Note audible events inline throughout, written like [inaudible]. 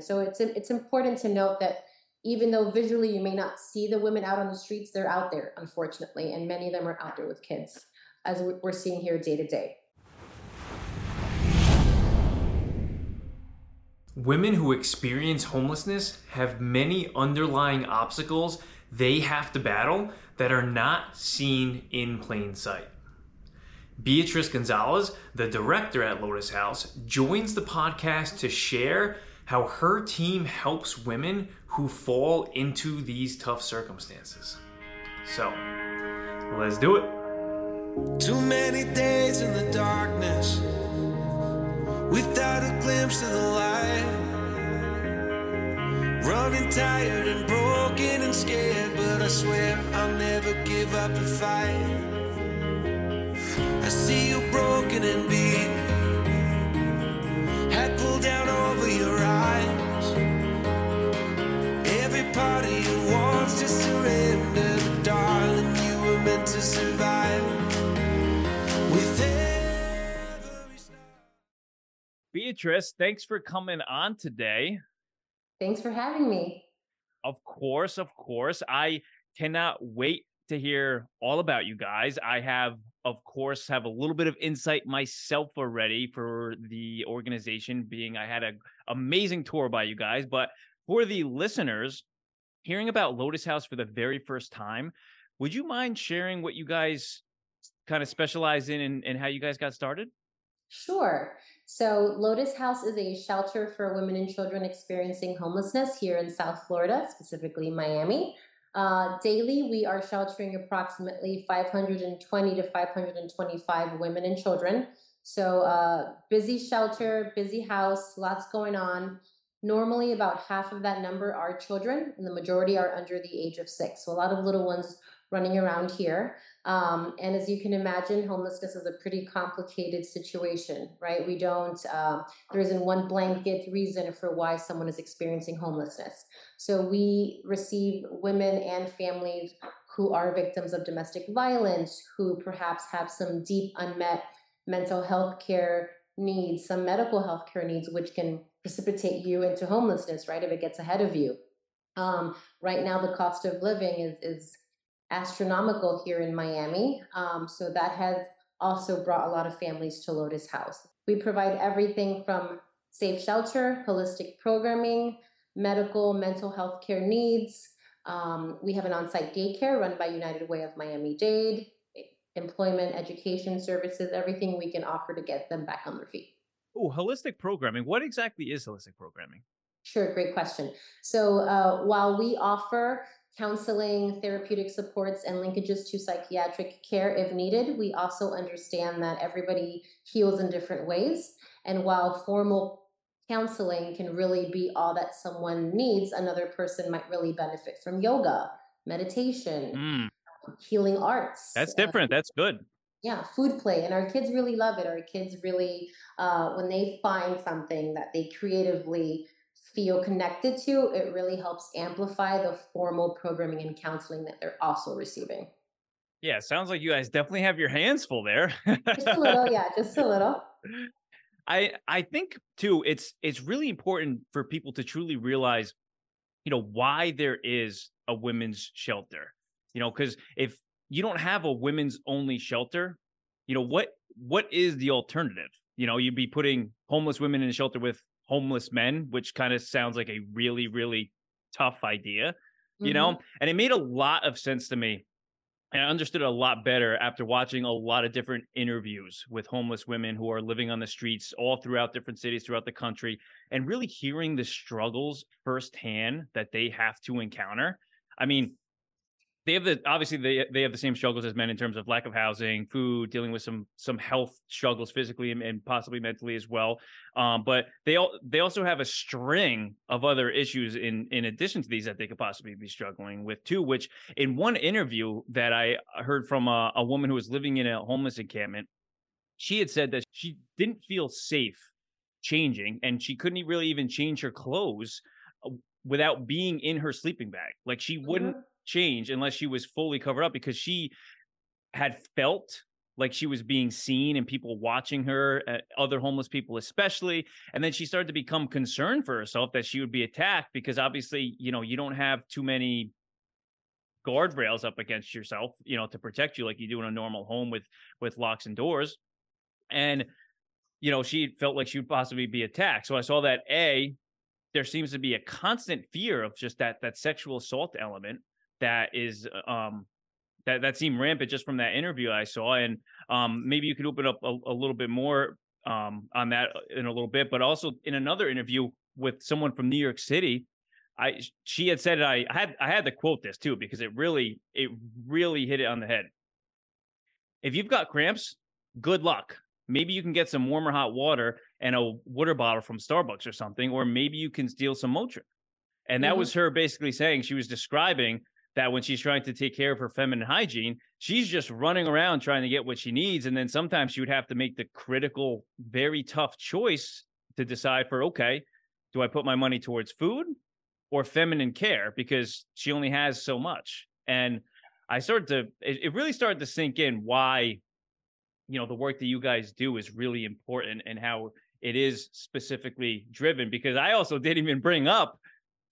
So it's it's important to note that even though visually you may not see the women out on the streets, they're out there, unfortunately, and many of them are out there with kids, as we're seeing here day to day. Women who experience homelessness have many underlying obstacles they have to battle that are not seen in plain sight. Beatrice Gonzalez, the director at Lotus House, joins the podcast to share how her team helps women who fall into these tough circumstances. So, let's do it. Too many days in the darkness without a glimpse of the light. Running tired and broken and scared, but I swear I'll never give up the fight. I see you broken and beat, part of you wants to surrender, darling. You were meant to survive. With every star. Beatrice, thanks for coming on today. Thanks for having me. Of course, of course. I cannot wait to hear all about you guys. I have, of course, have a little bit of insight myself already for the organization, being I had an amazing tour by you guys. But for the listeners, hearing about Lotus House for the very first time, would you mind sharing what you guys kind of specialize in and, and how you guys got started? Sure. So, Lotus House is a shelter for women and children experiencing homelessness here in South Florida, specifically Miami. Uh, daily, we are sheltering approximately 520 to 525 women and children. So, uh, busy shelter, busy house, lots going on. Normally, about half of that number are children, and the majority are under the age of six. So, a lot of little ones running around here. Um, and as you can imagine, homelessness is a pretty complicated situation, right? We don't, uh, there isn't one blanket reason for why someone is experiencing homelessness. So we receive women and families who are victims of domestic violence, who perhaps have some deep unmet mental health care needs, some medical health care needs, which can precipitate you into homelessness, right? If it gets ahead of you. Um, right now, the cost of living is, is astronomical here in Miami. Um, so that has also brought a lot of families to Lotus House. We provide everything from safe shelter, holistic programming, medical, mental health care needs. Um, we have an on site daycare run by United Way of Miami Dade, employment, education services, everything we can offer to get them back on their feet. Oh, holistic programming. What exactly is holistic programming? Sure, great question. So uh, while we offer counseling, therapeutic supports, and linkages to psychiatric care if needed. We also understand that everybody heals in different ways. And while formal counseling can really be all that someone needs, another person might really benefit from yoga, meditation, Mm, healing arts. that's uh, different. That's good. Yeah, food play. And our kids really love it. Our kids really, uh, when they find something that they creatively feel connected to, it really helps amplify the formal programming and counseling that they're also receiving. Yeah, sounds like you guys definitely have your hands full there. Just a little, yeah, [laughs] just a little. I I think too it's it's really important for people to truly realize you know why there is a women's shelter. You know, cuz if you don't have a women's only shelter, you know what what is the alternative? You know, you'd be putting homeless women in a shelter with homeless men, which kind of sounds like a really really tough idea, you Mhm. know? And it made a lot of sense to me and I understood it a lot better after watching a lot of different interviews with homeless women who are living on the streets all throughout different cities throughout the country and really hearing the struggles firsthand that they have to encounter. I mean, they have the obviously they they have the same struggles as men in terms of lack of housing, food, dealing with some some health struggles physically and, and possibly mentally as well. Um, but they all they also have a string of other issues in in addition to these that they could possibly be struggling with too. Which in one interview that I heard from a, a woman who was living in a homeless encampment, she had said that she didn't feel safe changing, and she couldn't really even change her clothes uh, without being in her sleeping bag. Like she wouldn't Mhm. Change unless she was fully covered up because she had felt like she was being seen and people watching her, uh, other homeless people especially. And then she started to become concerned for herself that she would be attacked because obviously, you know, you don't have too many guardrails up against yourself, you know, to protect you like you do in a normal home with with locks and doors. And you know, she felt like she would possibly be attacked. So I saw that A, there seems to be a constant fear of just that that sexual assault element that is um that that seemed rampant just from that interview I saw. And um maybe you could open up a, a little bit more um on that in a little bit, but also in another interview with someone from New York City, I she had said I, I had I had to quote this too because it really it really hit it on the head. If you've got cramps, good luck. Maybe you can get some warmer hot water and a water bottle from Starbucks or something, or maybe you can steal some Motrin. And that mm-hmm. was her basically saying she was describing that when she's trying to take care of her feminine hygiene, she's just running around trying to get what she needs. And then sometimes she would have to make the critical, very tough choice to decide for, okay, do I put my money towards food or feminine care? Because she only has so much. And I started to, it, really started to sink in why you know the work that you guys do is really important and how it is specifically driven because I also didn't even bring up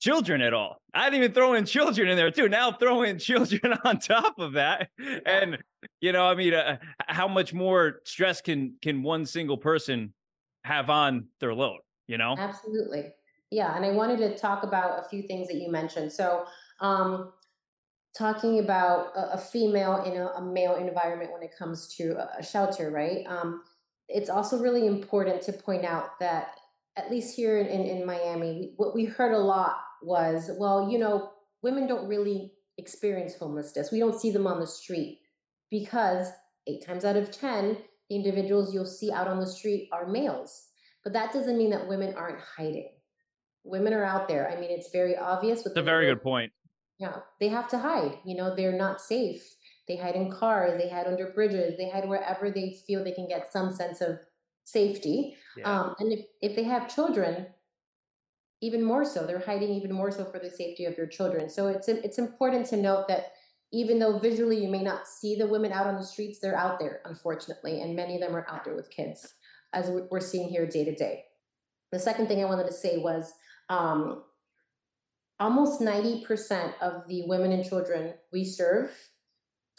children at all. I didn't even throw in children in there too. Now throw in [laughs] children on top of that, and you know, I mean, uh, how much more stress can can one single person have on their load? You know, absolutely, yeah. And I wanted to talk about a few things that you mentioned. So, um, talking about a, a female in a, a, male environment when it comes to a, shelter, right? Um, it's also really important to point out that at least here in, in, in Miami, what we heard a lot was, well, you know, women don't really experience homelessness. We don't see them on the street because eight times out of 10, the individuals you'll see out on the street are males. But that doesn't mean that women aren't hiding. Women are out there. I mean, it's very obvious. With That's a very good point. Yeah, they have to hide. You know, they're not safe. They hide in cars, they hide under bridges, they hide wherever they feel they can get some sense of safety. Yeah. Um, and if, if they have children, even more so, they're hiding even more so for the safety of their children. So it's it's important to note that even though visually you may not see the women out on the streets, they're out there, unfortunately, and many of them are out there with kids, as we're seeing here day to day. The second thing I wanted to say was um, almost 90% of the women and children we serve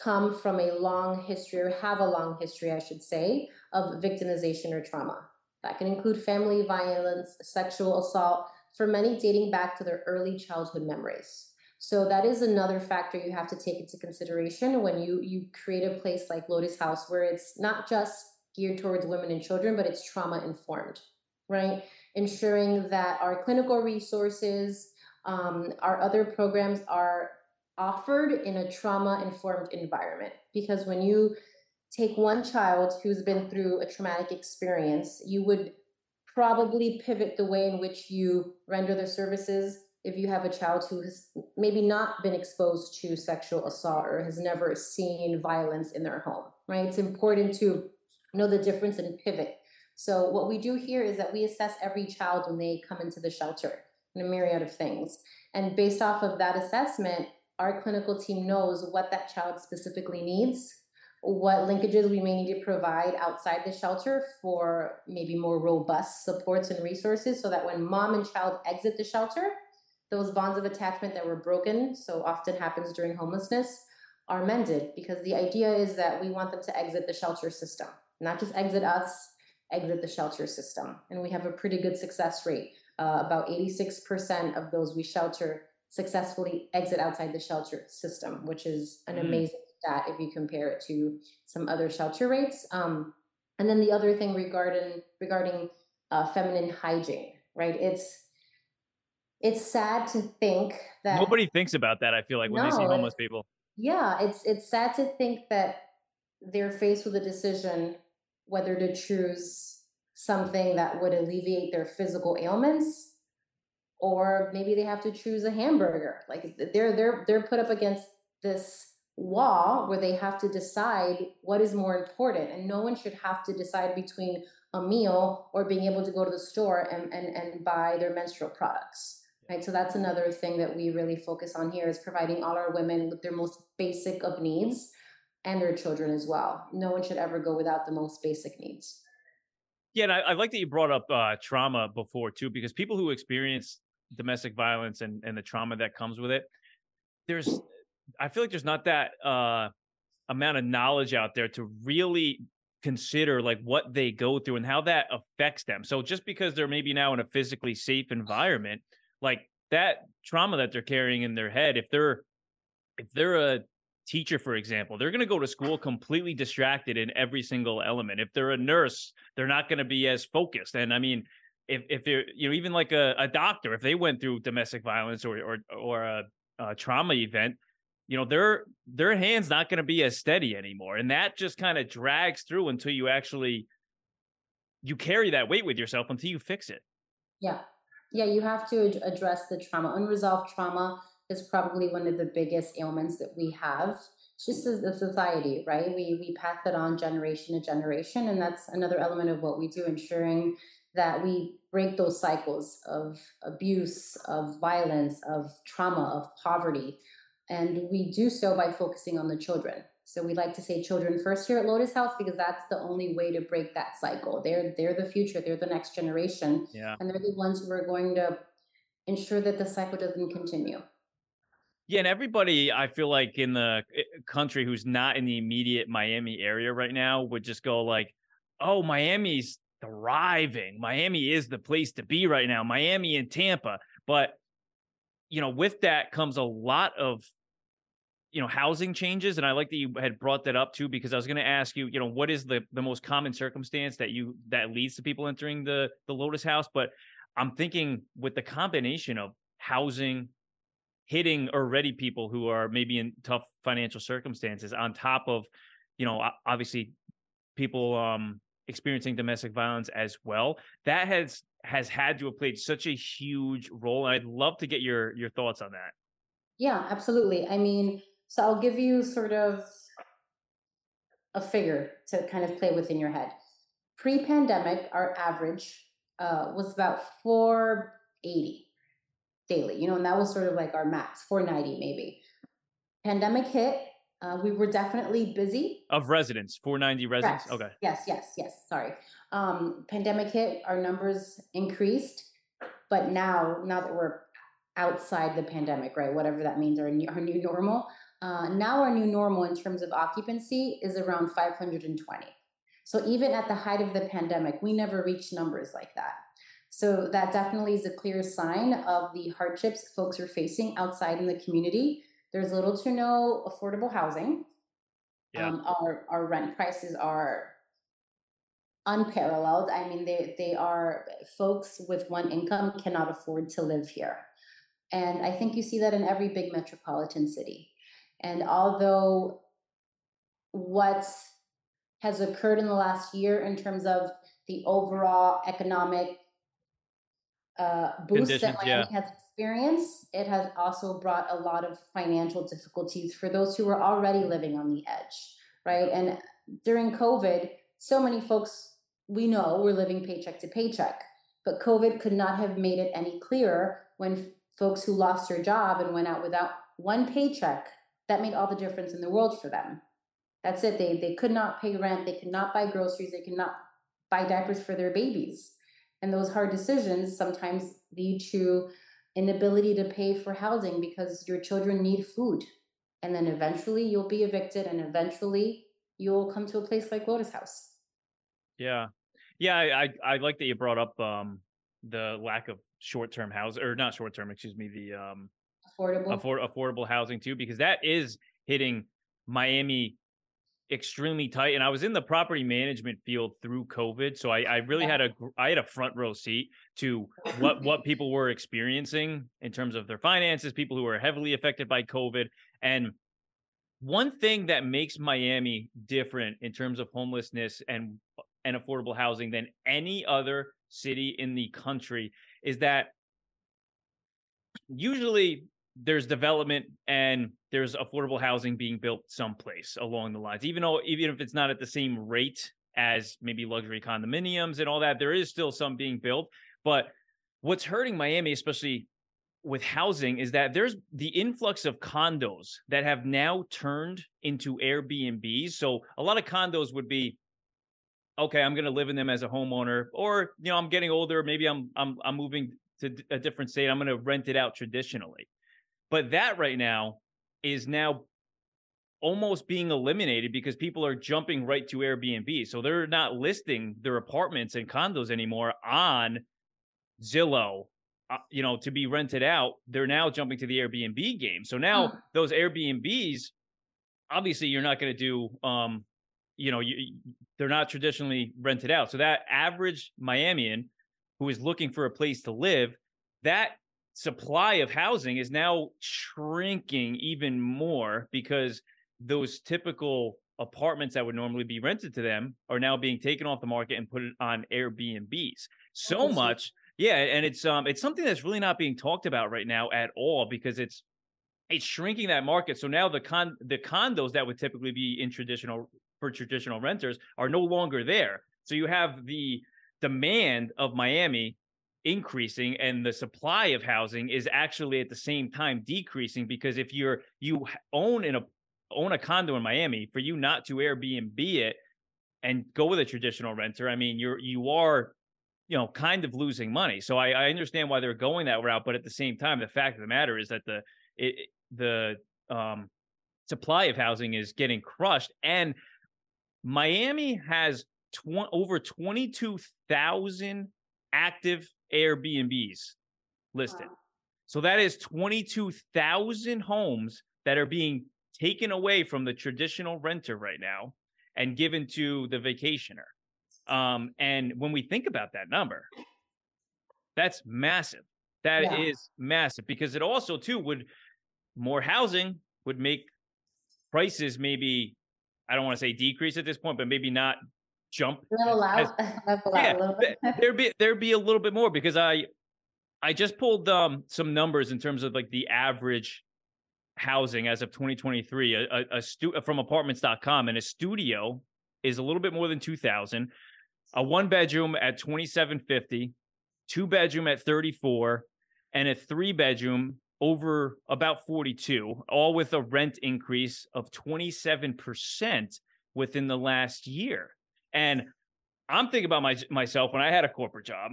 come from a long history or have a long history, I should say, of victimization or trauma. That can include family violence, sexual assault, for many dating back to their early childhood memories. So that is another factor you have to take into consideration when you you create a place like Lotus House where it's not just geared towards women and children, but it's trauma informed, right? Ensuring that our clinical resources, um, our other programs are offered in a trauma informed environment because when you take one child who's been through a traumatic experience, you would probably pivot the way in which you render the services if you have a child who has maybe not been exposed to sexual assault or has never seen violence in their home, right? It's important to know the difference and pivot. So, what we do here is that we assess every child when they come into the shelter and a myriad of things. And based off of that assessment, our clinical team knows what that child specifically needs, what linkages we may need to provide outside the shelter for maybe more robust supports and resources so that when mom and child exit the shelter, those bonds of attachment that were broken, so often happens during homelessness, are mended because the idea is that we want them to exit the shelter system, not just exit us, exit the shelter system. And we have a pretty good success rate uh, about 86% of those we shelter successfully exit outside the shelter system, which is an mm. amazing stat if you compare it to some other shelter rates. Um, and then the other thing regarding regarding uh, feminine hygiene, right? It's it's sad to think that nobody thinks about that. I feel like when no, they see homeless people. Yeah, it's it's sad to think that they're faced with a decision whether to choose something that would alleviate their physical ailments or maybe they have to choose a hamburger like they're they're they're put up against this wall where they have to decide what is more important and no one should have to decide between a meal or being able to go to the store and and, and buy their menstrual products right so that's another thing that we really focus on here is providing all our women with their most basic of needs and their children as well. No one should ever go without the most basic needs. Yeah, and I, I like that you brought up uh, trauma before too, because people who experience domestic violence and and the trauma that comes with it, there's, I feel like there's not that uh, amount of knowledge out there to really consider like what they go through and how that affects them. So just because they're maybe now in a physically safe environment, like that trauma that they're carrying in their head, if they're if they're a teacher, for example, they're going to go to school completely distracted in every single element. If they're a nurse, they're not going to be as focused. And I mean, if if they're you know even like a, a doctor, if they went through domestic violence or or or a, a trauma event, you know their their hands not going to be as steady anymore, and that just kind of drags through until you actually you carry that weight with yourself until you fix it. Yeah, yeah, you have to address the trauma. Unresolved trauma is probably one of the biggest ailments that we have. It's just as a society, right? We we pass it on generation to generation, and that's another element of what we do, ensuring that we break those cycles of abuse, of violence, of trauma, of poverty. And we do so by focusing on the children. So we like to say children first here at Lotus House because that's the only way to break that cycle. They're they're the future, they're the next generation. Yeah. And they're the ones who are going to ensure that the cycle doesn't continue. Yeah, and everybody I feel like in the eh, country who's not in the immediate Miami area right now would just go like, "Oh, Miami's thriving. Miami is the place to be right now. Miami and Tampa." But you know, with that comes a lot of you know housing changes and i like that you had brought that up too because i was going to ask you you know what is the the most common circumstance that you that leads to people entering the the lotus house? But i'm thinking with the combination of housing hitting already people who are maybe in tough financial circumstances on top of you know obviously people um experiencing domestic violence as well that has has had to have played such a huge role and i'd love to get your your thoughts on that. Yeah absolutely. I mean so i'll give you sort of a figure to kind of play within your head pre-pandemic our average uh, was about 480 daily, you know, and that was sort of like our max, 490 maybe. Pandemic hit, uh, we were definitely busy. Of residents, 490 residents? Yes. Okay. Yes, yes, yes. Sorry. Um, pandemic hit, our numbers increased, but now, now that we're outside the pandemic, right, whatever that means, our new, our new normal, uh, now our new normal in terms of occupancy is around 520. So even at the height of the pandemic, we never reached numbers like that. So that definitely is a clear sign of the hardships folks are facing outside in the community. There's little to no affordable housing. Yeah. Um, our our rent prices are unparalleled. I mean, they they are folks with one income cannot afford to live here, and I think you see that in every big metropolitan city. And although what has occurred in the last year in terms of the overall economic uh, boost that Miami yeah. has experienced, it has also brought a lot of financial difficulties for those who were already living on the edge, right? And during COVID, so many folks we know were living paycheck to paycheck, but COVID could not have made it any clearer when folks who lost their job and went out without one paycheck, that made all the difference in the world for them. That's it. They they could not pay rent, they could not buy groceries, they could not buy diapers for their babies and those hard decisions sometimes lead to inability to pay for housing because your children need food. And then eventually you'll be evicted and eventually you'll come to a place like Lotus House. Yeah. Yeah, I, I, I like that you brought up um the lack of short-term housing or not short-term, excuse me, the um affordable afford, affordable housing too because that is hitting Miami extremely tight and i was in the property management field through covid so i, I really yeah. had a i had a front row seat to what what people were experiencing in terms of their finances people who were heavily affected by covid and one thing that makes miami different in terms of homelessness and and affordable housing than any other city in the country is that usually there's development and there's affordable housing being built someplace along the lines even though even if it's not at the same rate as maybe luxury condominiums and all that there is still some being built but what's hurting miami especially with housing is that there's the influx of condos that have now turned into Airbnbs. So a lot of condos would be okay, I'm going to live in them as a homeowner or you know, I'm getting older, maybe I'm I'm I'm moving to a different state, I'm going to rent it out traditionally. But that right now is now almost being eliminated because people are jumping right to Airbnb. So they're not listing their apartments and condos anymore on Zillow, uh, you know, to be rented out. They're now jumping to the Airbnb game. So now huh. those Airbnbs, obviously, you're not going to do, um, you know, you, they're not traditionally rented out. So that average Miamian who is looking for a place to live, that supply of housing is now shrinking even more because those typical apartments that would normally be rented to them are now being taken off the market and put on Airbnbs. So much, yeah, and it's um it's something that's really not being talked about right now at all because it's it's shrinking that market. So now the con the condos that would typically be in traditional for traditional renters are no longer there. So you have the demand of Miami increasing and the supply of housing is actually at the same time decreasing because if you're you own in a own a condo in Miami for you not to Airbnb it and go with a traditional renter I mean you're you are you know kind of losing money. So I, I understand why they're going that route but at the same time the fact of the matter is that the it, the um supply of housing is getting crushed and Miami has tw- over 22,000 active Airbnbs listed. Wow. So that is 22,000 homes that are being taken away from the traditional renter right now and given to the vacationer. Um, and when we think about that number, that's massive. That yeah. is massive because it also too would more housing would make prices maybe I don't want to say decrease at this point, but maybe not jump level out, level yeah, out little bit. [laughs] there'd be a little bit more because I I just pulled um some numbers in terms of like the average housing as of 2023 a, a, a stu- from apartments.com and a studio is a little bit more than 2000 a one bedroom at 2750 two bedroom at 34 and a three bedroom over about 42 all with a rent increase of 27% within the last year and I'm thinking about my, myself when I had a corporate job,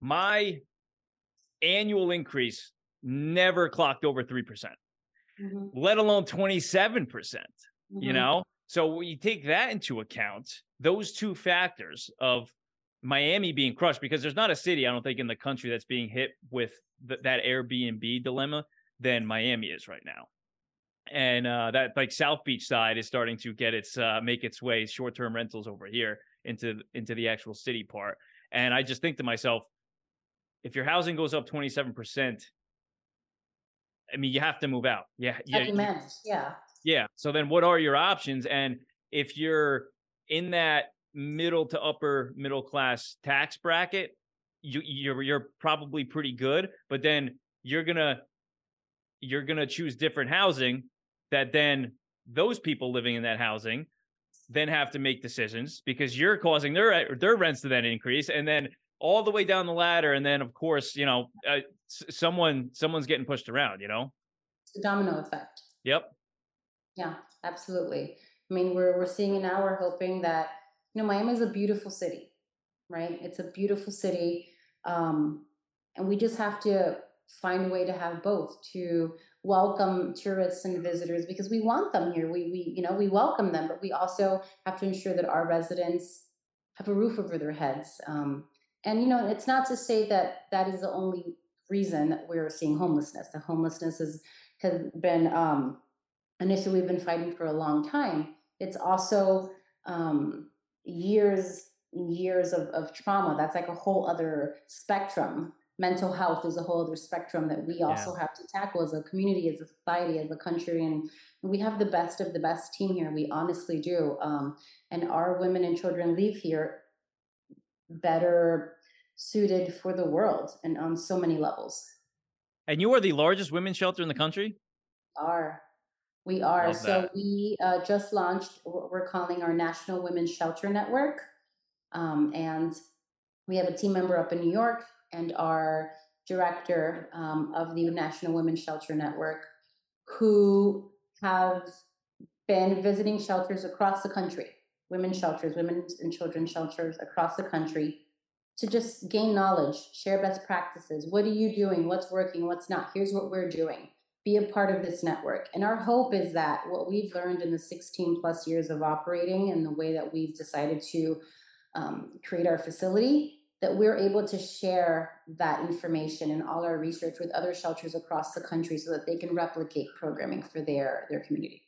my annual increase never clocked over 3%, percent mm-hmm. let alone 27%. percent mm-hmm. You know? So when you take that into account, those two factors of Miami being crushed, because there's not a city, I don't think, in the country that's being hit with th- that Airbnb dilemma than Miami is right now and uh, that like South Beach side is starting to get its uh, make its way short term rentals over here into into the actual city part. And I just think to myself, if your housing goes up twenty seven percent, I mean you have to move out. Yeah, yeah, yeah, yeah. So then, what are your options? And if you're in that middle to upper middle class tax bracket, you you're you're probably pretty good. But then you're gonna you're gonna choose different housing that then those people living in that housing then have to make decisions because you're causing their their rents to then increase. And then all the way down the ladder and then of course you know uh, someone someone's getting pushed around you know? It's a domino effect. Yep. Yeah absolutely. I mean we're we're seeing it now we're hoping that you know miami is a beautiful city right? It's a beautiful city um and we just have to find a way to have both to welcome tourists and visitors because we want them here. We, we, you know, we welcome them, but we also have to ensure that our residents have a roof over their heads. Um, and you know, it's not to say that that is the only reason that we're seeing homelessness. The homelessness has has been um, an issue we've been fighting for a long time. It's also um, years years of, of trauma. That's like a whole other spectrum mental health is a whole other spectrum that we also yeah. have to tackle as a community, as a society, as a country. And we have the best of the best team here. We honestly do. Um, and our women and children leave here better suited for the world and on so many levels. And you are the largest women's shelter in the country? Are. We are. Love so that. we uh, just launched what we're calling our National Women's Shelter Network. Um, and we have a team member up in New York and our director um, of the National Women's Shelter Network, who have been visiting shelters across the country, women's shelters, women's and children's shelters across the country, to just gain knowledge, share best practices. What are you doing? What's working? What's not? Here's what we're doing. Be a part of this network. And our hope is that what we've learned in the 16 plus years of operating and the way that we've decided to um, create our facility, that we're able to share that information and all our research with other shelters across the country so that they can replicate programming for their their community.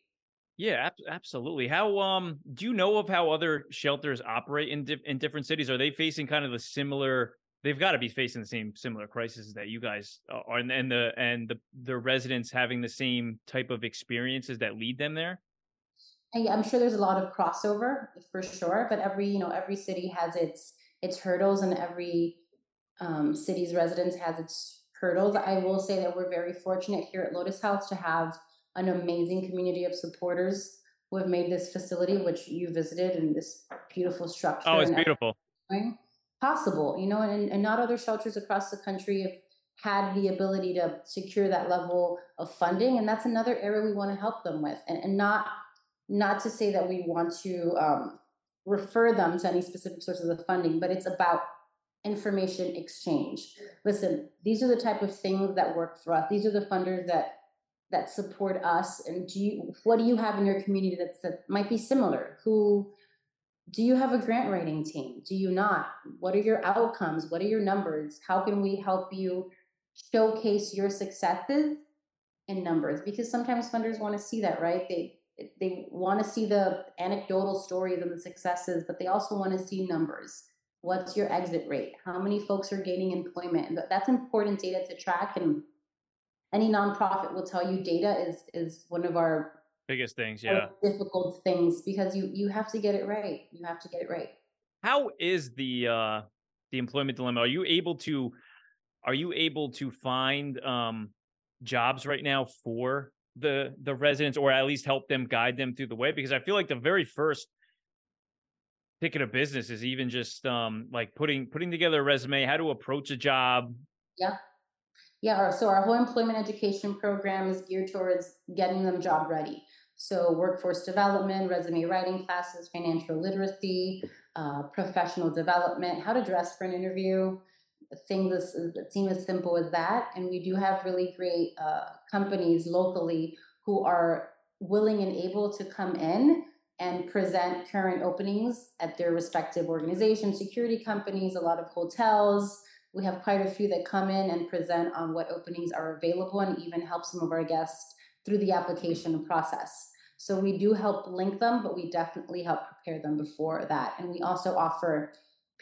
Yeah, ab- absolutely. How um do you know of how other shelters operate in di- in different cities? Are they facing kind of the similar? They've got to be facing the same similar crises that you guys are, and, and the and the the residents having the same type of experiences that lead them there. And I'm sure there's a lot of crossover for sure, but every you know every city has its its hurdles, and every um, city's residents has its hurdles. I will say that we're very fortunate here at Lotus House to have an amazing community of supporters who have made this facility, which you visited, and this beautiful structure. Oh, it's beautiful. Possible, you know, and, and not other shelters across the country have had the ability to secure that level of funding, and that's another area we want to help them with, and, and not not to say that we want to um, refer them to any specific sources of funding, but it's about information exchange. Listen, these are the type of things that work for us. These are the funders that that support us and do you what do you have in your community that's that might be similar? Who do you have a grant writing team? Do you not? What are your outcomes? What are your numbers? How can we help you showcase your successes in numbers? Because sometimes funders want to see that right? They they want to see the anecdotal stories and the successes but they also want to see numbers what's your exit rate how many folks are gaining employment and that's important data to track and any nonprofit will tell you data is is one of our Biggest things, yeah. difficult things because you you have to get it right. You have to get it right. How is the uh the employment dilemma? Are you able to are you able to find um jobs right now for the the residents or at least help them guide them through the way because I feel like the very first ticket of business is even just um like putting putting together a resume, how to approach a job. Yeah. Yeah, so our whole employment education program is geared towards getting them job ready. So workforce development, resume writing classes, financial literacy, uh, professional development, how to dress for an interview, things as that seem as simple as that. And we do have really great uh, companies locally who are willing and able to come in and present current openings at their respective organizations, security companies, a lot of hotels. We have quite a few that come in and present on what openings are available and even help some of our guests through the application process. So we do help link them, but we definitely help prepare them before that. And we also offer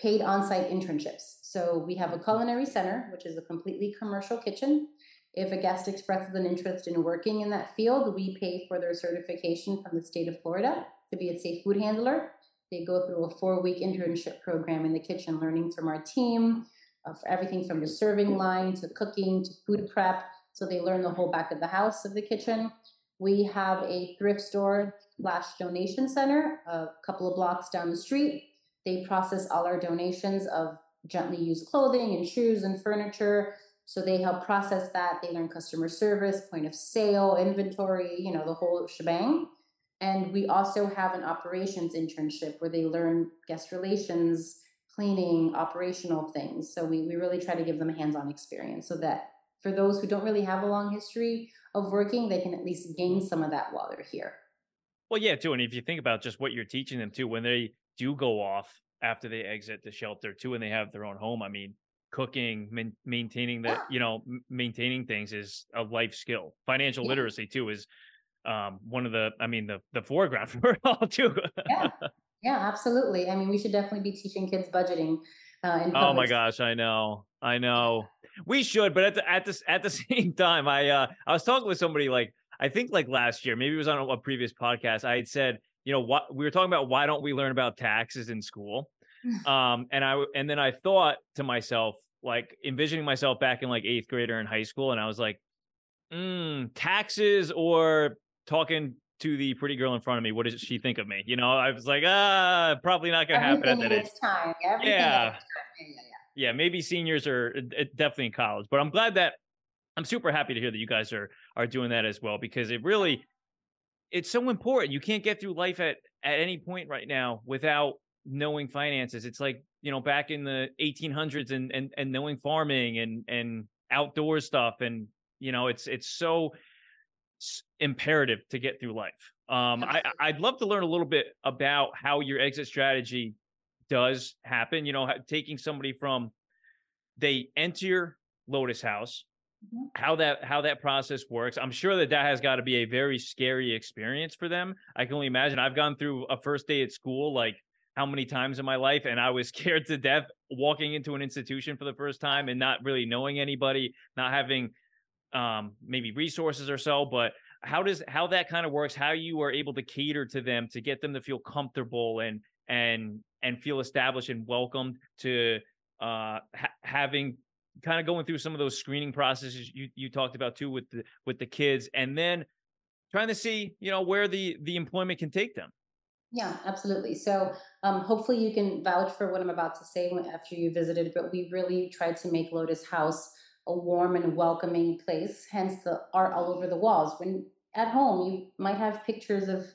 paid on-site internships. So we have a culinary center, which is a completely commercial kitchen. If a guest expresses an interest in working in that field, we pay for their certification from the state of Florida to be a safe food handler. They go through a four-week internship program in the kitchen, learning from our team, of everything from the serving line to cooking to food prep. So they learn the whole back of the house of the kitchen. We have a thrift store slash donation center a couple of blocks down the street. They process all our donations of gently used clothing and shoes and furniture. So they help process that. They learn customer service, point of sale, inventory, you know, the whole shebang. And we also have an operations internship where they learn guest relations, cleaning, operational things. So we, we really try to give them a hands on experience so that for those who don't really have a long history of working, they can at least gain some of that while they're here. Well, yeah, too. And if you think about just what you're teaching them too, when they do go off after they exit the shelter too, and they have their own home, I mean, cooking, man- maintaining the, you know, m- maintaining things is a life skill. Financial Yeah. literacy too is um one of the, I mean, the the foreground [laughs] for it all too. Yeah. [laughs] Yeah, absolutely. I mean, we should definitely be teaching kids budgeting. Uh, Oh my gosh, I know, I know. We should, but at the at this at the [laughs] same time, I uh I was talking with somebody like I think like last year, maybe it was on a, previous podcast. I had said, you know, what we were talking about. Why don't we learn about taxes in school? [laughs] Um, and I and then I thought to myself, like envisioning myself back in like eighth grade or in high school, and I was like, mm, taxes or talking to the pretty girl in front of me. What does she think of me? You know, I was like, ah, probably not gonna happen at that age. time. Everything Yeah. at its time. Yeah, yeah, maybe seniors are uh, definitely in college, but I'm glad that I'm super happy to hear that you guys are are doing that as well because it really it's so important. You can't get through life at at any point right now without knowing finances. It's like, you know, back in the 1800s and and and knowing farming and and outdoor stuff and you know, it's it's so imperative to get through life. Um I I'd love to learn a little bit about how your exit strategy does happen, you know, taking somebody from they enter Lotus House, mm-hmm. how that how that process works. I'm sure that that has got to be a very scary experience for them. I can only imagine. I've gone through a first day at school like how many times in my life and I was [laughs] scared to death walking into an institution for the first time and not really knowing anybody, not having um maybe resources or so, but how does how that kind of works, how you are able to cater to them to get them to feel comfortable and and and feel established and welcomed to uh ha- having kind of going through some of those screening processes you you talked about too with the with the kids and then trying to see you know where the the employment can take them yeah absolutely so um, hopefully you can vouch for what i'm about to say after you visited but we really tried to make lotus house a warm and welcoming place hence the art all over the walls when at home you might have pictures of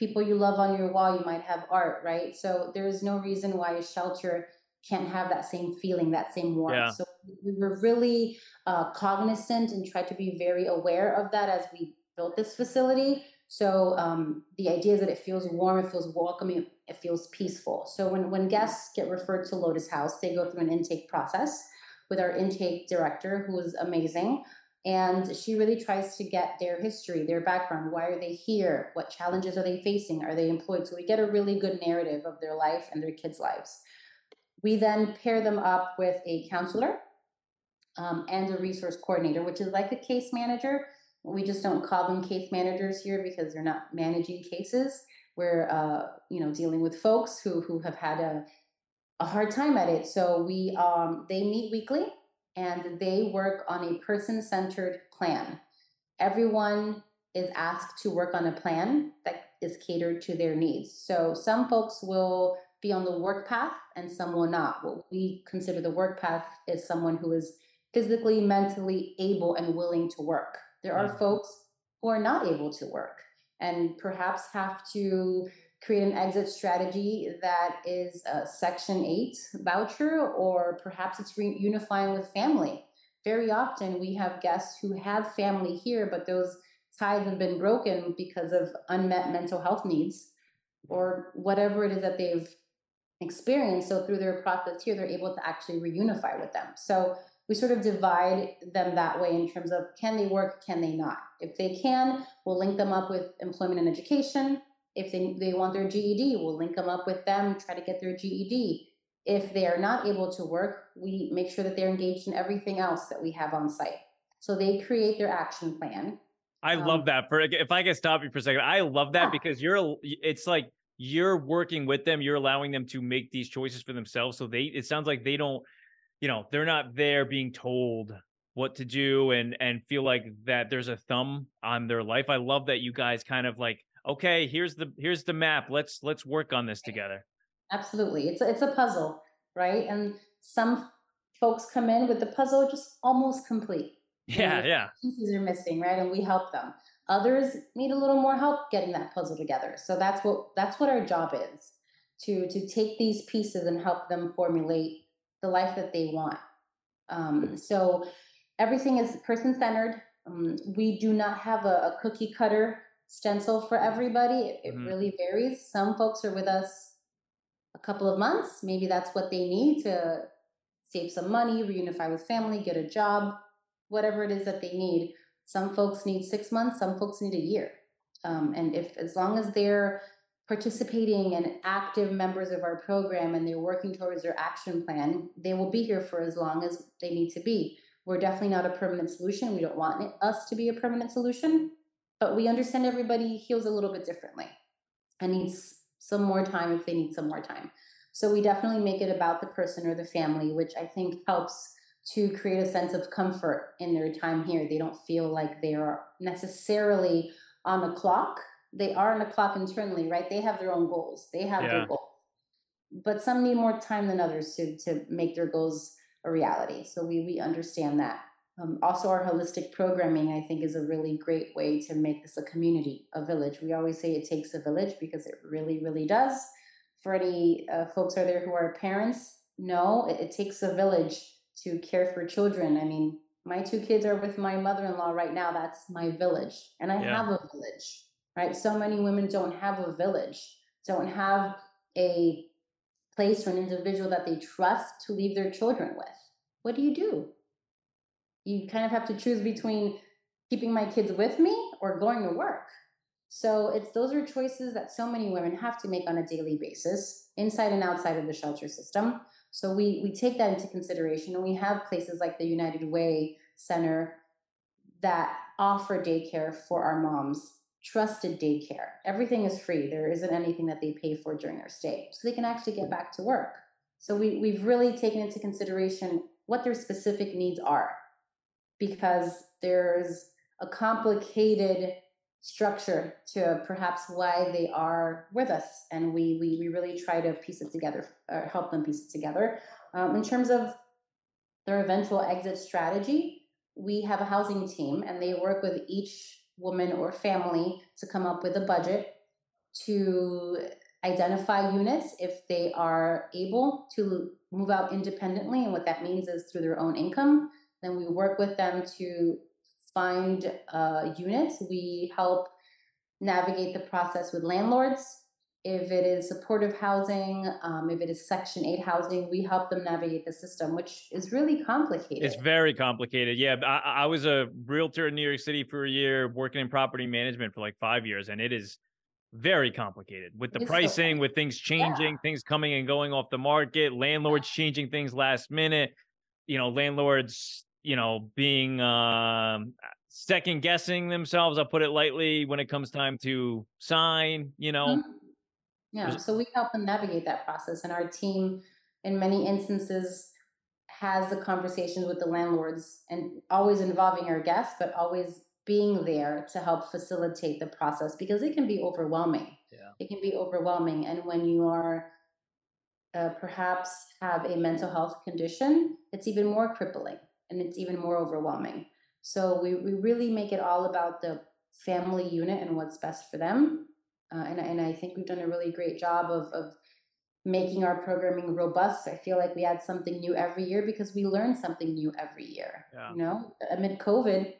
people you love on your wall, you might have art, right? So there is no reason why a shelter can't have that same feeling, that same warmth. Yeah. So we were really uh, cognizant and tried to be very aware of that as we built this facility. So um, the idea is that it feels warm, it feels welcoming, it feels peaceful. So when, when guests get referred to Lotus House, they go through an intake process with our intake director, who is amazing. And she really tries to get their history, their background. Why are they here? What challenges are they facing? Are they employed? So we get a really good narrative of their life and their kids' lives. We then pair them up with a counselor um, and a resource coordinator, which is like a case manager. We just don't call them case managers here because they're not managing cases. We're, uh, you know, dealing with folks who who have had a a hard time at it. So we um, they meet weekly and they work on a person centered plan. Everyone is asked to work on a plan that is catered to their needs. So some folks will be on the work path and some will not. What we consider the work path is someone who is physically, mentally able and willing to work. There are mm-hmm. folks who are not able to work and perhaps have to create an exit strategy that is a Section 8 voucher, or perhaps it's reunifying with family. Very often, we have guests who have family here, but those ties have been broken because of unmet mental health needs or whatever it is that they've experienced. So, through their process here, they're able to actually reunify with them. So, we sort of divide them that way in terms of can they work, can they not? If they can, we'll link them up with employment and education if they, they want their GED, we'll link them up with them, try to get their GED. If they are not able to work, we make sure that they're engaged in everything else that we have on site. So they create their action plan. I um, love that. For if I can stop you for a second, I love that yeah. because you're it's like you're working with them, you're allowing them to make these choices for themselves. So they it sounds like they don't, you know, they're not there being told what to do and and feel like that there's a thumb on their life. I love that you guys kind of like okay, here's the here's the map. Let's let's work on this together. Absolutely. It's a, it's a puzzle, right? And some folks come in with the puzzle just almost complete. [laughs] Yeah, yeah. Pieces are missing, right? And we help them. Others need a little more help getting that puzzle together. So that's what that's what our job is to to take these pieces and help them formulate the life that they want. Um, so everything is person centered. Um, we do not have a, a cookie cutter stencil for everybody. It, it mm-hmm. really varies. Some folks are with us a couple of months. Maybe that's what they need to save some money, reunify with family, get a job, whatever it is that they need. Some folks need six months, some folks need a year. Um, and if as long as they're participating and active members of our program and they're working towards their action plan, they will be here for as long as they need to be. We're definitely not a permanent solution. We don't want us to be a permanent solution, but we understand everybody heals a little bit differently and needs some more time if they need some more time. So we definitely make it about the person or the family, which I think helps to create a sense of comfort in their time here. They don't feel like they are necessarily on the clock. They are on the clock internally, right? They have their own goals. They have yeah. their goals. but some need more time than others to to make their goals a reality. So we we understand that. Um, also, our holistic programming, I think, is a really great way to make this a community, a village. We always say it takes a village because it really, really does. For any uh, folks out there who are parents, no, it, it takes a village to care for children. I mean, my two kids are with my mother-in-law right now. That's my village, and I Yeah. have a village, right? So many women don't have a village, don't have a place or an individual that they trust to leave their children with. What do you do? You kind of have to choose between keeping my kids with me or going to work. So it's those are choices that so many women have to make on a daily basis, inside and outside of the shelter system. So we we take that into consideration, and we have places like the United Way Center that offer daycare for our moms, trusted daycare. Everything is free. There isn't anything that they pay for during their stay, so they can actually get back to work. So we we've really taken into consideration what their specific needs are, because there's a complicated structure to perhaps why they are with us and we we, we really try to piece it together or help them piece it together um, in terms of their eventual exit strategy we have a housing team and they work with each woman or family to come up with a budget to identify units if they are able to move out independently and what that means is through their own income then we work with them to find uh, units. We help navigate the process with landlords. If it is supportive housing, um, if it is Section 8 housing, we help them navigate the system, which is really complicated. It's very complicated. Yeah, I, I was a realtor in New York City for a year, working in property management for like five years, and it is very complicated with the It's so pricing, with things changing, things coming and going off the market, landlords changing things last minute. You know, landlords, you know, being um, second guessing themselves. I'll put it lightly when it comes time to sign. You know, Mhm. Yeah, so we help them navigate that process, and our team, in many instances, has the conversations with the landlords, and always involving our guests, but always being there to help facilitate the process because it can be overwhelming. Yeah. It can be overwhelming, and when you are uh, perhaps have a mental health condition, it's even more crippling and it's even more overwhelming. So we, we really make it all about the family unit and what's best for them. Uh, and, and I think we've done a really great job of, of making our programming robust. I feel like we add something new every year because we learn something new every year. Yeah. You know, amid COVID,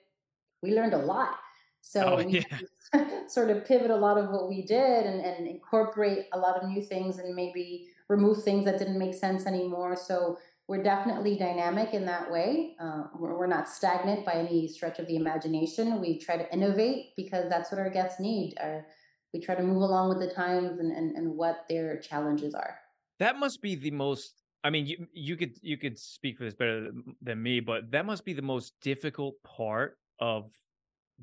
we learned a lot. So Oh, we [laughs] sort of pivot a lot of what we did and, and incorporate a lot of new things and maybe remove things that didn't make sense anymore. So we're definitely dynamic in that way. Uh, we're, we're not stagnant by any stretch of the imagination. We try to innovate because that's what our guests need. Our, we try to move along with the times and, and, and what their challenges are. that must be the most. I mean, you you could you could speak for this better than- me, but that must be the most difficult part of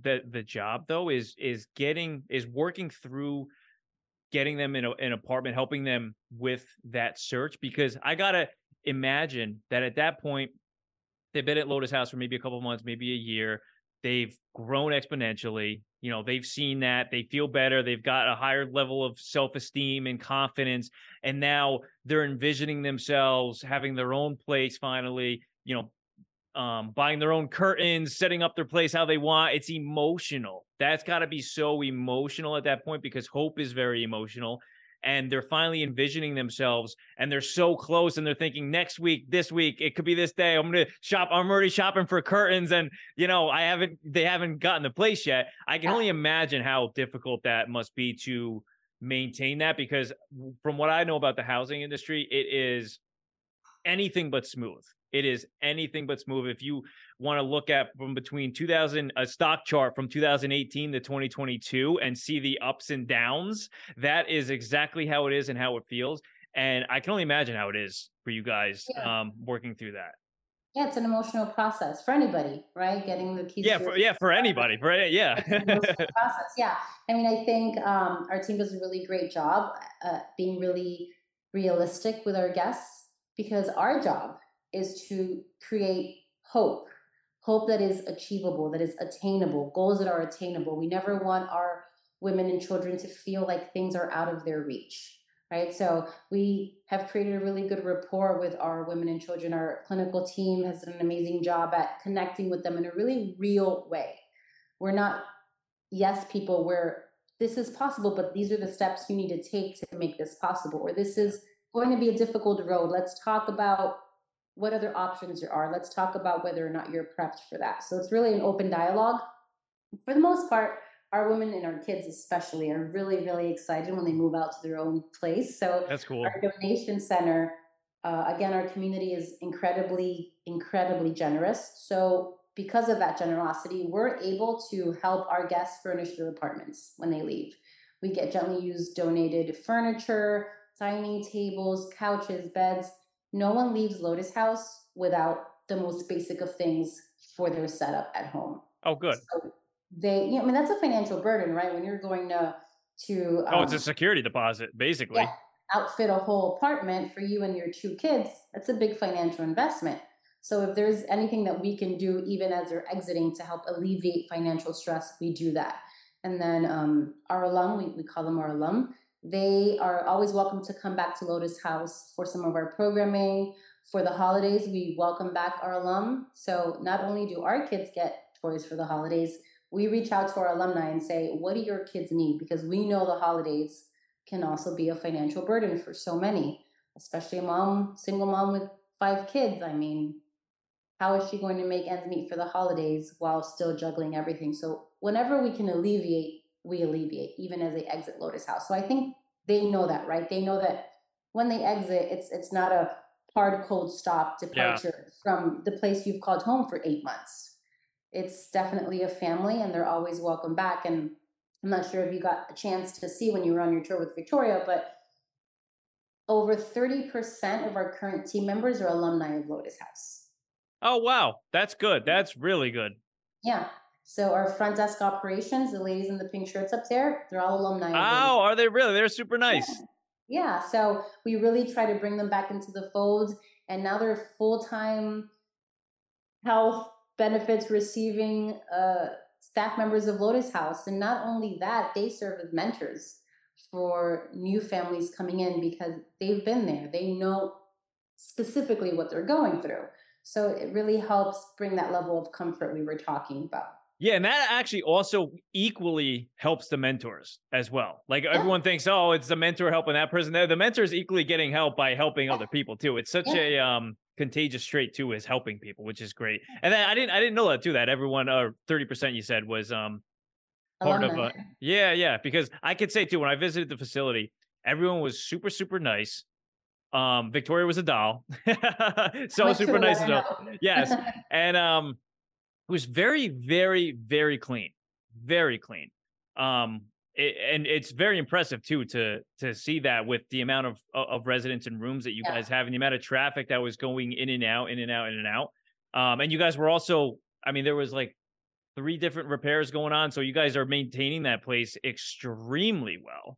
the the job though is is getting is working through getting them in a, an apartment helping them with that search because i gotta imagine that at that point they've been at lotus house for maybe a couple months maybe a year they've grown exponentially you know they've seen that they feel better they've got a higher level of self-esteem and confidence and now they're envisioning themselves having their own place finally you know um, buying their own curtains, setting up their place how they want. It's emotional. That's got to be so emotional at that point because hope is very emotional. And they're finally envisioning themselves and they're so close and they're thinking next week, this week, it could be this day. I'm going to shop. I'm already shopping for curtains and, you know, I haven't, they haven't gotten the place yet. I can only imagine how difficult that must be to maintain that because from what I know about the housing industry, it is anything but smooth. It is anything but smooth. If you want to look at from between 2000 a stock chart from 2018 to 2022 and see the ups and downs, that is exactly how it is and how it feels. And I can only imagine how it is for you guys Yeah. um, working through that. Yeah, it's an emotional process for anybody, right? Getting the keys. Yeah, for yeah, for anybody, for any- yeah. [laughs] Process. Yeah, I mean, I think um, our team does a really great job uh, being really realistic with our guests because our job is to create hope, hope that is achievable, that is attainable, goals that are attainable. We never want our women and children to feel like things are out of their reach. right? So we have created a really good rapport with our women and children. Our clinical team has done an amazing job at connecting with them in a really real way. We're not yes people we're this is possible, but these are the steps you need to take to make this possible, or this is going to be a difficult road. Let's talk about what other options there are. Let's talk about whether or not you're prepped for that. So it's really an open dialogue. For the most part, our women and our kids especially are really really excited when they move out to their own place so that's cool our donation center uh, again our community is incredibly incredibly generous so because of that generosity we're able to help our guests furnish their apartments when they leave we get gently used donated furniture dining tables couches beds no one leaves lotus house without the most basic of things for their setup at home oh good so they you know, I mean that's a financial burden, right? When you're going to to um, Oh, it's a um, security deposit, basically. Yeah, outfit a whole apartment for you and your two kids. That's a big financial investment. So if there's anything that we can do even as they're exiting to help alleviate financial stress, we do that. And then um, our alum, we, we call them our alum, they are always welcome to come back to Lotus House for some of our programming. For the holidays, we welcome back our alum. So not only do our kids get toys for the holidays, we reach out to our alumni and say, what do your kids need? Because we know the holidays can also be a financial burden for so many, especially a mom, single mom with five kids. I mean, how is she going to make ends meet for the holidays while still juggling everything? So whenever we can alleviate, we alleviate, even as they exit Lotus House. So I think they know that, right? They know that when they exit, it's it's not a hard cold stop departure yeah. from the place you've called home for eight months it's definitely a family and they're always welcome back. And I'm not sure if you got a chance to see when you were on your tour with Victoria, but over 30% of our current team members are alumni of Lotus House. Oh, wow. That's good. That's really good. Yeah. So our front desk operations, the ladies in the pink shirts up there, they're all alumni. Oh, are they really? They're super nice. Yeah. yeah. So we really try to bring them back into the fold. And now they're full time health benefits receiving uh, staff members of Lotus House. And not only that, they serve as mentors for new families coming in because they've been there. They know specifically what they're going through. So it really helps bring that level of comfort we were talking about. Yeah, and that actually also equally helps the mentors as well. Like yeah. everyone thinks, oh, it's the mentor helping that person. There, the mentor is equally getting help by helping other people too. It's such yeah. a um contagious trait too is helping people, which is great. And then I didn't I didn't know that too. That everyone or thirty percent you said was um part of a yeah yeah because I could say too when I visited the facility, everyone was super super nice. Um, Victoria was a doll, [laughs] so super nice as. Yes, [laughs] and um, it was very very very clean, very clean. Um, it, and it's very impressive too to to see that with the amount of of residents and rooms that you yeah. guys have and the amount of traffic that was going in and out in and out in and out um and you guys were also i mean there was like three different repairs going on so you guys are maintaining that place extremely well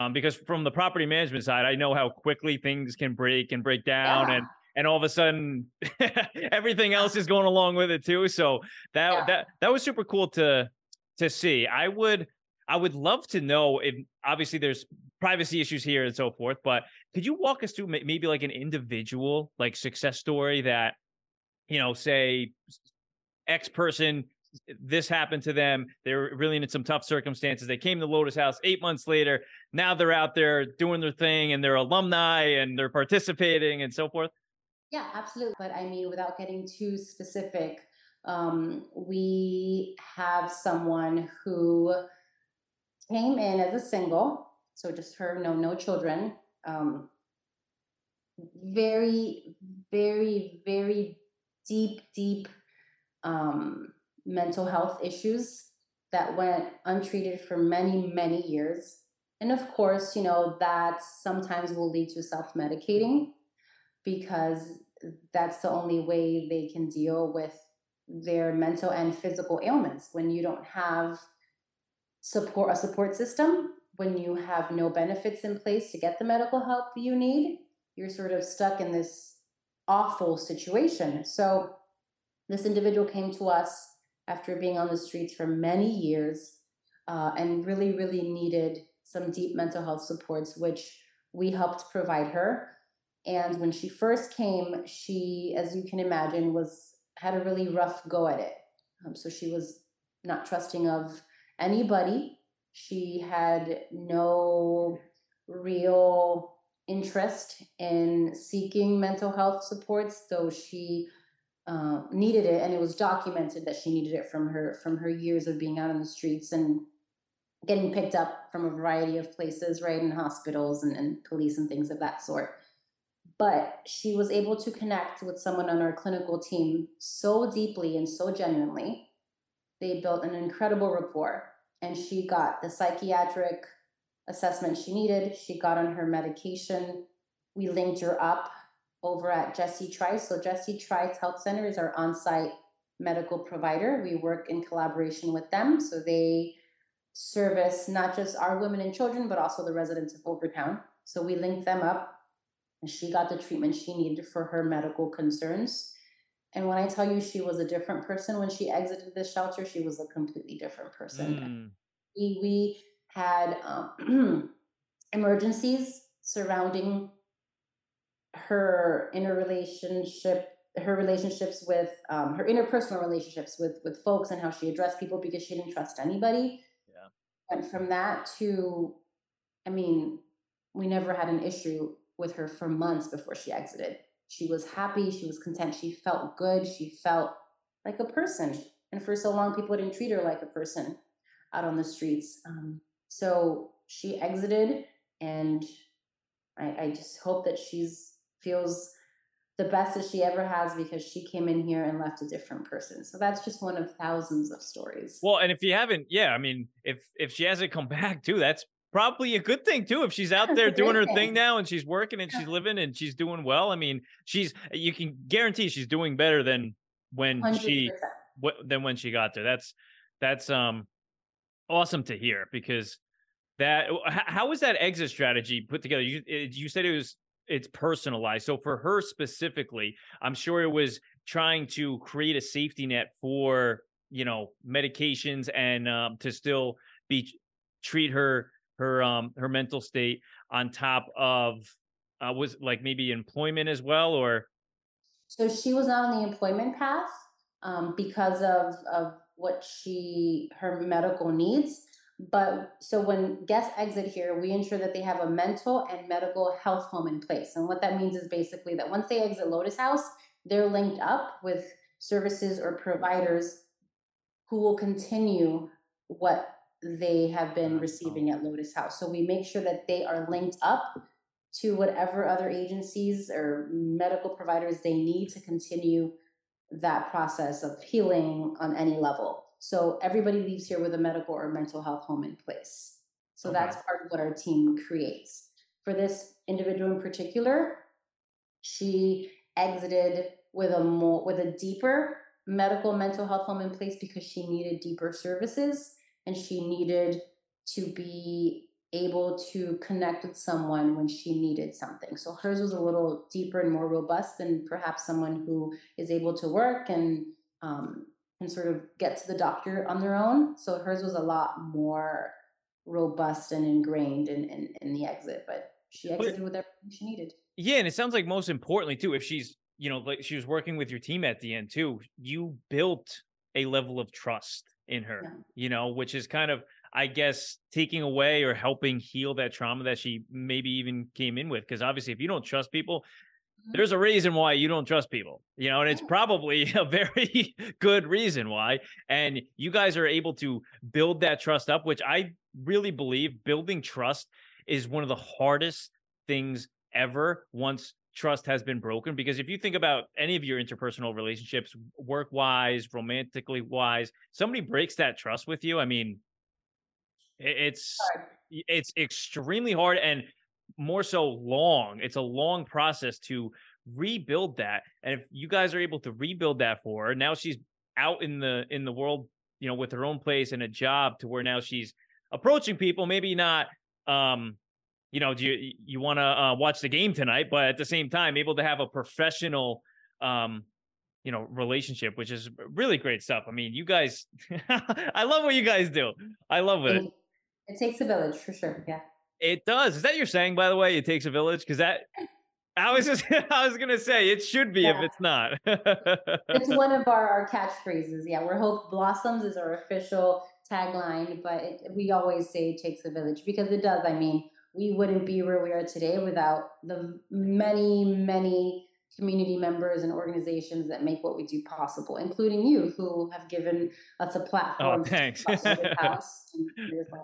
um because from the property management side i know how quickly things can break and break down yeah. and and all of a sudden [laughs] everything else is going along with it too so that yeah. that that was super cool to to see i would I would love to know if obviously there's privacy issues here and so forth, but could you walk us through maybe like an individual like success story that, you know, say X person this happened to them. They're really in some tough circumstances. They came to Lotus House eight months later. Now they're out there doing their thing and they're alumni and they're participating and so forth. Yeah, absolutely. But I mean, without getting too specific, um, we have someone who came in as a single, so just her, no, no children. Um, very, very, very deep, deep um, mental health issues that went untreated for many, many years. And of course, you know, that sometimes will lead to self medicating because that's the only way they can deal with their mental and physical ailments when you don't have support a support system when you have no benefits in place to get the medical help you need you're sort of stuck in this awful situation so this individual came to us after being on the streets for many years uh, and really really needed some deep mental health supports which we helped provide her. And when she first came, she, as you can imagine, was had a really rough go at it. Um, so she was not trusting of anybody. She had no real interest in seeking mental health supports, though she uh, needed it, and it was documented that she needed it from her from her years of being out on the streets and getting picked up from a variety of places, right, in hospitals and, and police and things of that sort. But she was able to connect with someone on our clinical team so deeply and so genuinely. They built an incredible rapport, and she got the psychiatric assessment she needed. She got on her medication. We linked her up over at Jessie Trice. So Jessie Trice Health Center is our on-site medical provider. We work in collaboration with them. So they service not just our women and children, but also the residents of Overtown. So we linked them up and she got the treatment she needed for her medical concerns. And when I tell you she was a different person when she exited the shelter, she was a completely different person. Mm. We, we had um, [clears throat] emergencies surrounding her interrelationship her relationships with um, her interpersonal relationships with with folks and how she addressed people because she didn't trust anybody Yeah. and from that to i mean we never had an issue with her for months before she exited she was happy she was content she felt good she felt like a person and for so long people didn't treat her like a person out on the streets um, so she exited and I, I just hope that she's feels the best that she ever has because she came in here and left a different person. So that's just one of thousands of stories. Well, and if you haven't, yeah, I mean, if if she hasn't come [laughs] back too, that's probably a good thing too. If she's out there doing her thing thing. now and she's working and she's living and she's doing well, I mean, she's you can guarantee she's doing better than when she 100%. wh- than when she got there. That's that's um awesome to hear because that how was that exit strategy put together? You you said it was it's personalized. So for her specifically, I'm sure it was trying to create a safety net for you know medications and um, to still be treat her her um her mental state on top of uh, was like maybe employment as well or So she was on the employment path um, because of, of what she, her medical needs. But so when guests exit here, we ensure that they have a mental and medical health home in place. And what that means is basically that once they exit Lotus House, they're linked up with services or providers who will continue what they have been receiving at Lotus House. So we make sure that they are linked up to whatever other agencies or medical providers they need to continue that process of healing on any level. So everybody leaves here with a medical or mental health home in place. So Okay. that's part of what our team creates. For this individual in particular, she exited with a more with a deeper medical mental health home in place because she needed deeper services and she needed to be able to connect with someone when she needed something. So hers was a little deeper and more robust than perhaps someone who is able to work and um, can sort of get to the doctor on their own. So hers was a lot more robust and ingrained in, in, in the exit, but she exited with everything she needed. Yeah, and it sounds like most importantly too, if she's you know like she was working with your team at the end too, you built a level of trust in her. Yeah. You know, which is kind of I guess taking away or helping heal that trauma that she maybe even came in with. Because obviously, if you don't trust people, Mhm. there's a reason why you don't trust people. You know, and it's probably [laughs] a very good reason why. And you guys are able to build that trust up, which I really believe building trust is one of the hardest things ever once trust has been broken because if you think about any of your interpersonal relationships work wise romantically wise somebody breaks that trust with you i mean it's it's extremely hard and more so long it's a long process to rebuild that and if you guys are able to rebuild that for her now she's out in the in the world you know with her own place and a job to where now she's approaching people maybe not um you know do you you want to uh, watch the game tonight but at the same time able to have a professional um you know relationship which is really great stuff i mean you guys [laughs] i love what you guys do i love it It, takes a village for sure. Yeah. It does. Is that your saying, by the way? It takes a village because that. I was just. [laughs] I was gonna say it should be if it's not. It's [laughs] one of our, our catchphrases. Yeah, we're Hope Blossoms is our official tagline, but it, we always say it takes a village because it does. I mean, we wouldn't be where we are today without the many, many community members and organizations that make what we do possible, including you who have given us a platform. Oh, thanks. talk about Lotus [laughs] House. And my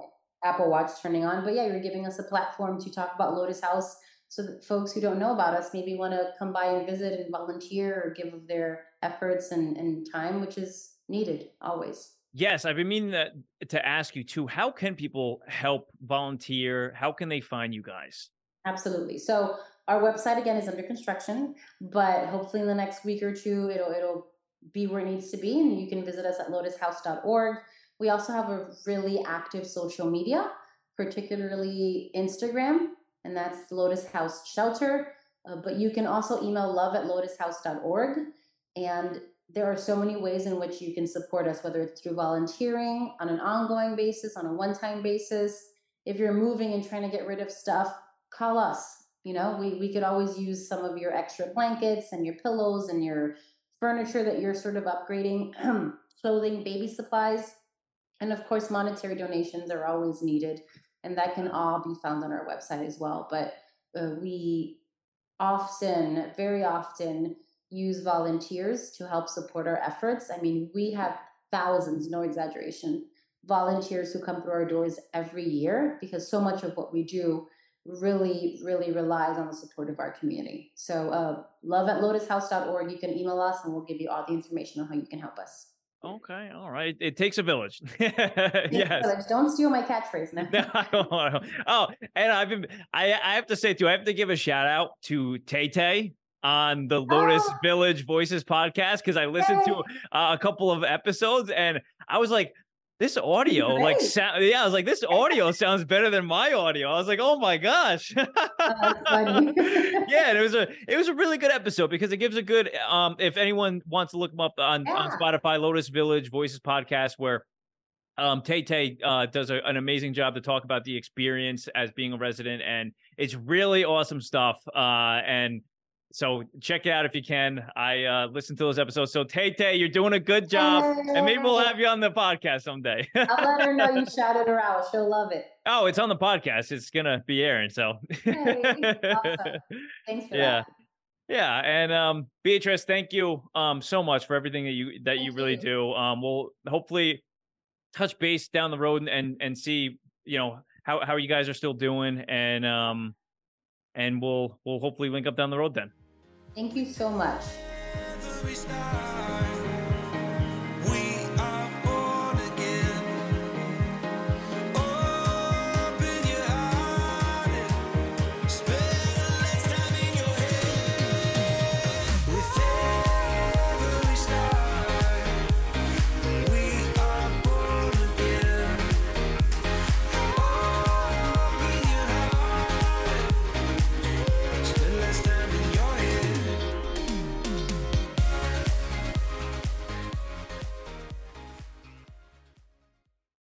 Apple Watch turning on, but yeah, you're giving us a platform to talk about Lotus House so that folks who don't know about us maybe want to come by and visit and volunteer or give of their efforts and, and time, which is needed always. Yes, I've been meaning that, to ask you too. How can people help volunteer? How can they find you guys? Absolutely. So our website again is under construction, but hopefully in the next week or two it'll it'll be where it needs to be, and you can visit us at lotushouse.org. We also have a really active social media, particularly Instagram, and that's Lotus House Shelter. Uh, but you can also email love at lotushouse.org. And there are so many ways in which you can support us, whether it's through volunteering on an ongoing basis, on a one time basis. If you're moving and trying to get rid of stuff, call us. You know, we, we could always use some of your extra blankets and your pillows and your furniture that you're sort of upgrading, [clears throat] clothing, baby supplies. And of course, monetary donations are always needed. And that can all be found on our website as well. But uh, we often, very often, use volunteers to help support our efforts. I mean, we have thousands, no exaggeration, volunteers who come through our doors every year because so much of what we do really, really relies on the support of our community. So, uh, love at lotushouse.org. You can email us and we'll give you all the information on how you can help us. Okay, all right. It takes a village. [laughs] Yes. Village. Don't steal my catchphrase now. [laughs] No, I don't wanna- oh, and I've been I I have to say too, I have to give a shout out to Tay Tay on the [gasps] Lotus Oh. Village Voices podcast because I listened to uh, a couple of episodes and I was like, this audio, like, sound, yeah, I was like, this audio [laughs] sounds better than my audio. I was like, oh my gosh. [laughs] yeah, and it was a [laughs] it was a really good episode because it gives a good um if anyone wants to look them up on on Spotify, Lotus Village Voices podcast where um Tay Tay uh does a, an amazing job to talk about the experience as being a resident and it's really awesome stuff uh and so check it out if you can. I uh listened to those episodes. So Tay Tay, you're doing a good job. And maybe we'll have you on the podcast someday. [laughs] I'll let her know you shouted her out. She'll love it. oh, it's on the podcast. It's gonna be airing. So Hey, awesome. [laughs] Thanks for Yeah. that. Yeah, and um, Beatrice, thank you um so much for everything that you that you really you. do. Um, we'll hopefully touch base down the road and and see you know how how you guys are still doing, and um, and we'll we'll hopefully link up down the road then. Thank you so much. Every star